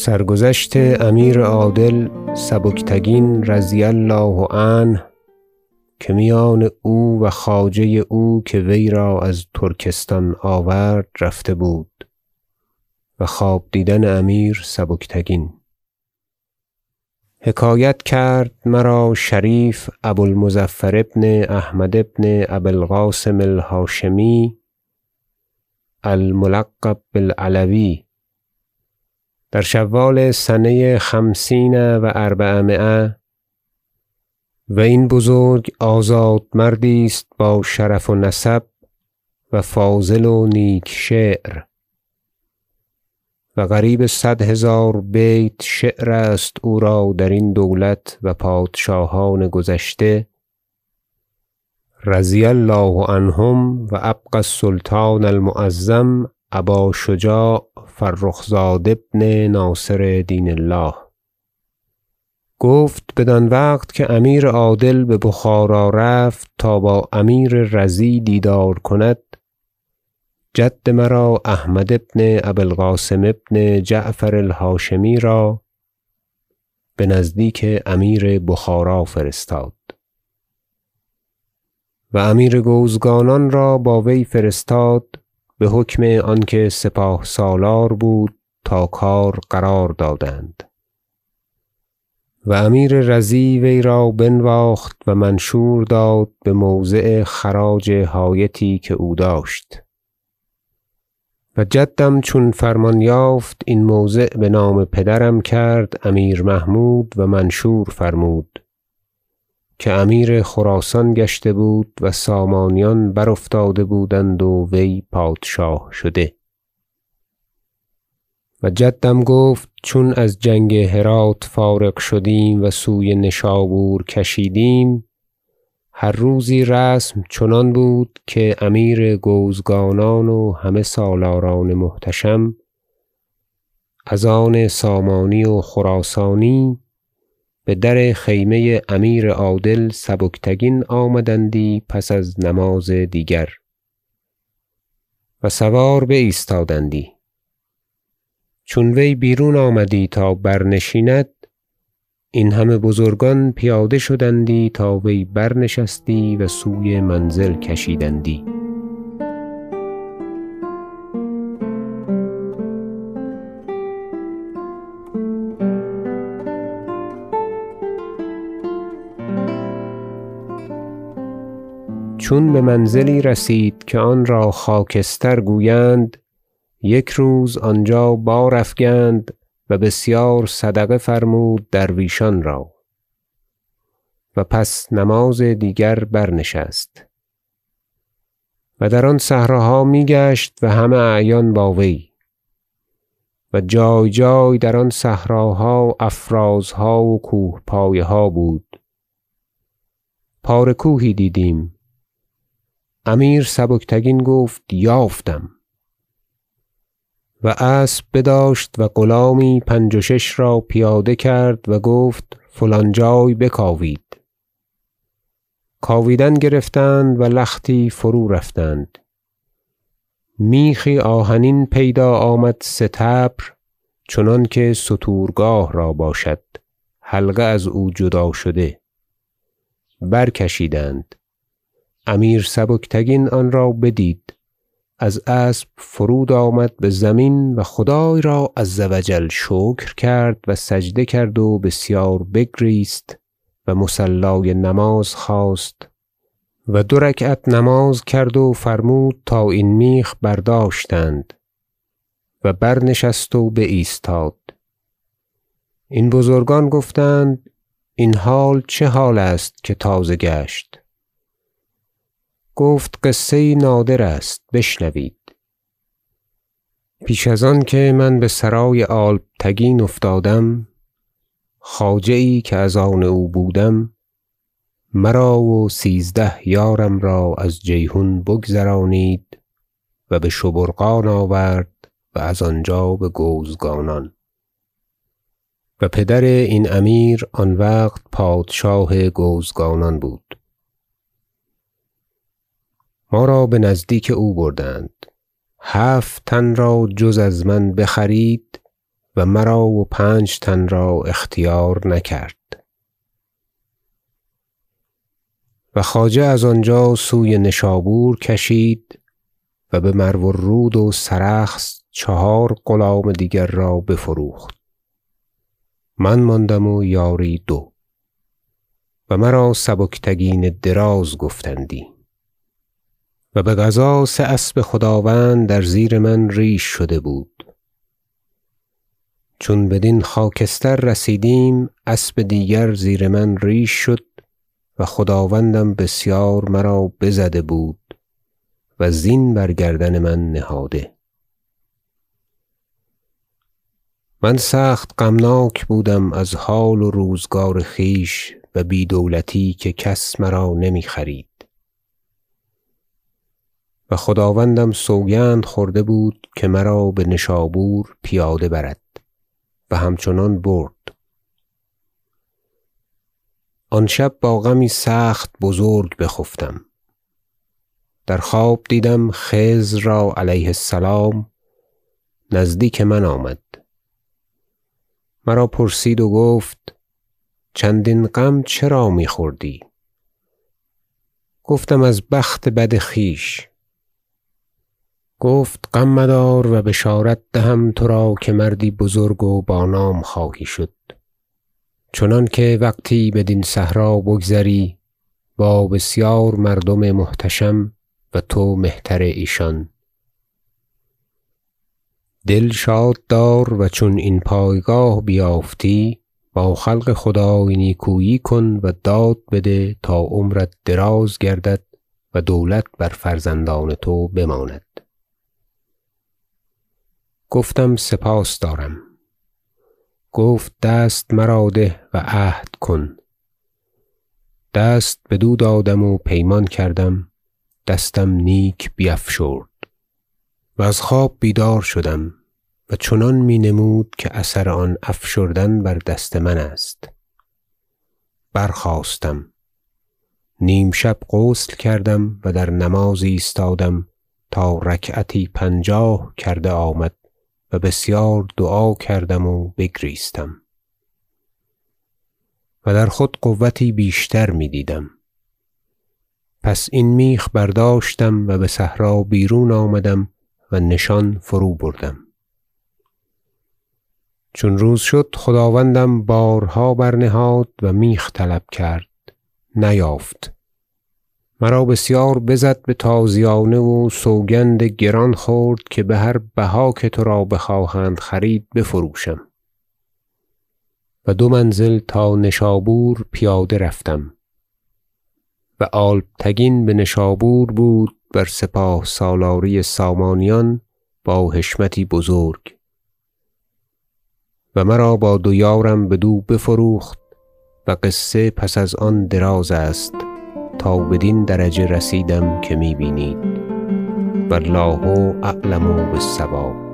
سرگذشت امیر عادل سبکتگین رضی الله عنه که میان او و خواجه او که وی را از ترکستان آورد رفته بود و خواب دیدن امیر سبکتگین. حکایت کرد مرا شریف ابو المظفر بن احمد بن ابی القاسم الهاشمی الملقب بالعلوی در شوال سنه خمسین و اربعمایه و این بزرگ آزاد مردی است با شرف و نسب و فاضل و نیک شعر و قریب صد هزار بیت شعر است او را درین دولت و پادشاهان گذشته رضی الله عنهم و ابقی السلطان المعظم ابا شجاع فرخ زاد ابن ناصر دین الله. گفت بدان وقت که امیر عادل ببخارا رفت تا با امیر رضی دیدار کند جد مرا احمد بن ابی القاسم ابن جعفر الهاشمی را بنزدیک امیر بخارا فرستاد و امیر گوزگانان را با وی فرستاد بحکم آنکه سپاه سالار بود تا کار قرار دادند. و امیر رضی وی را بنواخت و منشور داد بموضع خراج حایطی که او داشت. و جدم چون فرمان یافت این موضع بنام پدرم کرد امیر محمود و منشور فرمود. که امیر خراسان گشته بود و سامانیان برافتاده بودند و وی پادشاه شده. و جدم گفت چون از جنگ هرات فارغ شدیم و سوی نشابور کشیدیم هر روزی رسم چنان بود که امیر گوزگانان و همه سالاران محتشم از آن سامانی و خراسانی بدر خیمه امیر عادل سبکتگین آمدندی پس از نماز دیگر و سوار بایستادندی. چون وی بیرون آمدی تا برنشیند این همه بزرگان پیاده شدندی تا وی برنشستی و سوی منزل کشیدندی. چون بمنزلی رسید که آن را خاکستر گویند یک روز آنجا بار افگند و بسیار صدقه فرمود درویشان را. و پس نماز دیگر برنشست. و در آن صحراها میگشت و همه اعیان با وی. و جای جای در آن صحراها افرازها و کوه پایه ها بود. پاره کوهی دیدیم. امیر سبکتگین گفت یافتم. و اسب بداشت و غلامی پنج و شش را پیاده کرد و گفت فلان جای بکاوید. کاویدن گرفتند و لختی فرو رفتند. میخی آهنین پیدا آمد سه طبر چنانکه ستورگاه را باشد. حلقه از او جدا شده. برکشیدند. امیر سبکتگین آن را بدید. از اسب فرود آمد بزمین و خدای را عز و جل شکر کرد و سجده کرد و بسیار بگریست و مصلای نماز خواست و دو رکعت نماز کرد و فرمود تا این میخ برداشتند و برنشست و بایستاد. این بزرگان گفتند این حال چه حال است که تازه گشت؟ گفت قصه نادر است بشنوید. پیش از آنکه من بسرای الپتگین افتادم خواجه یی که از آن او بودم مرا و سیزده یارم را از جیحون بگذرانید و بشبرقان آورد و از آنجا بگوزگانان و پدر این امیر آن وقت پادشاه گوزگانان بود. ما را بنزدیک او بردند. هفت تن را جز از من بخرید و مرا و پنج تن را اختیار نکرد. و خواجه از آنجا سوی نشابور کشید و بمرو الرود و سرخس چهار غلام دیگر را بفروخت. من ماندم و یاری دو. و مرا سبکتگین دراز گفتندی. و بقضا سه اسب خداوند در زیر من ریش شده بود. چون بدین خاکستر رسیدیم اسب دیگر زیر من ریش شد و خداوندم بسیار مرا بزده بود و زین بر گردن من نهاده. من سخت غمناک بودم از حال و روزگار خویش و بی دولتی که کس مرا نمی خرید. و خداوندم سوگند خورده بود که مرا بنشابور پیاده برد و همچنان برد. آن شب با غمی سخت بزرگ بخفتم. در خواب دیدم خضر را علیه السلام نزدیک من آمد. مرا پرسید و گفت چندین غم چرا میخوردی گفتم از بخت بد خویش. گفت غم مدار و بشارت دهم ترا که مردی بزرگ و با نام خواهی شد. چنانکه وقتی بدین صحرا بگذری با بسیار مردم محتشم و تو مهتر ایشان. دل شاد دار و چون این پایگاه بیافتی با خلق خدای نیکویی کن و داد بده تا عمرت دراز گردد و دولت بر فرزندان تو بماند. گفتم سپاس دارم. گفت دست مرا ده و عهد کن. دست بدو دادم و پیمان کردم. دستم نیک بیفشرد. و از خواب بیدار شدم و چنان می نمود که اثر آن افشردن بر دست من است. برخاستم. نیم شب غسل کردم و در نماز ایستادم تا رکعتی پنجاه کرده آمد. و بسیار دعا کردم و بگریستم. و در خود قوتی بیشتر می دیدم پس این میخ برداشتم و بصحرا بیرون آمدم و نشان فرو بردم. چون روز شد خداوندم بارها برنهاد و میخ طلب کرد. نیافت. مرا بسیار بزد بتازیانه و سوگند گران خورد که بهر بها که ترا بخواهند خرید بفروشم. و دو منزل تا نشابور پیاده رفتم. و الپتگین بنشابور بود بر سپاه سالاری سامانیان با حشمتی بزرگ. و مرا با دو یارم بدو بفروخت و قصه پس از آن دراز است. تا بدین درجه رسیدم که می بینید و الله اعلم بالصواب.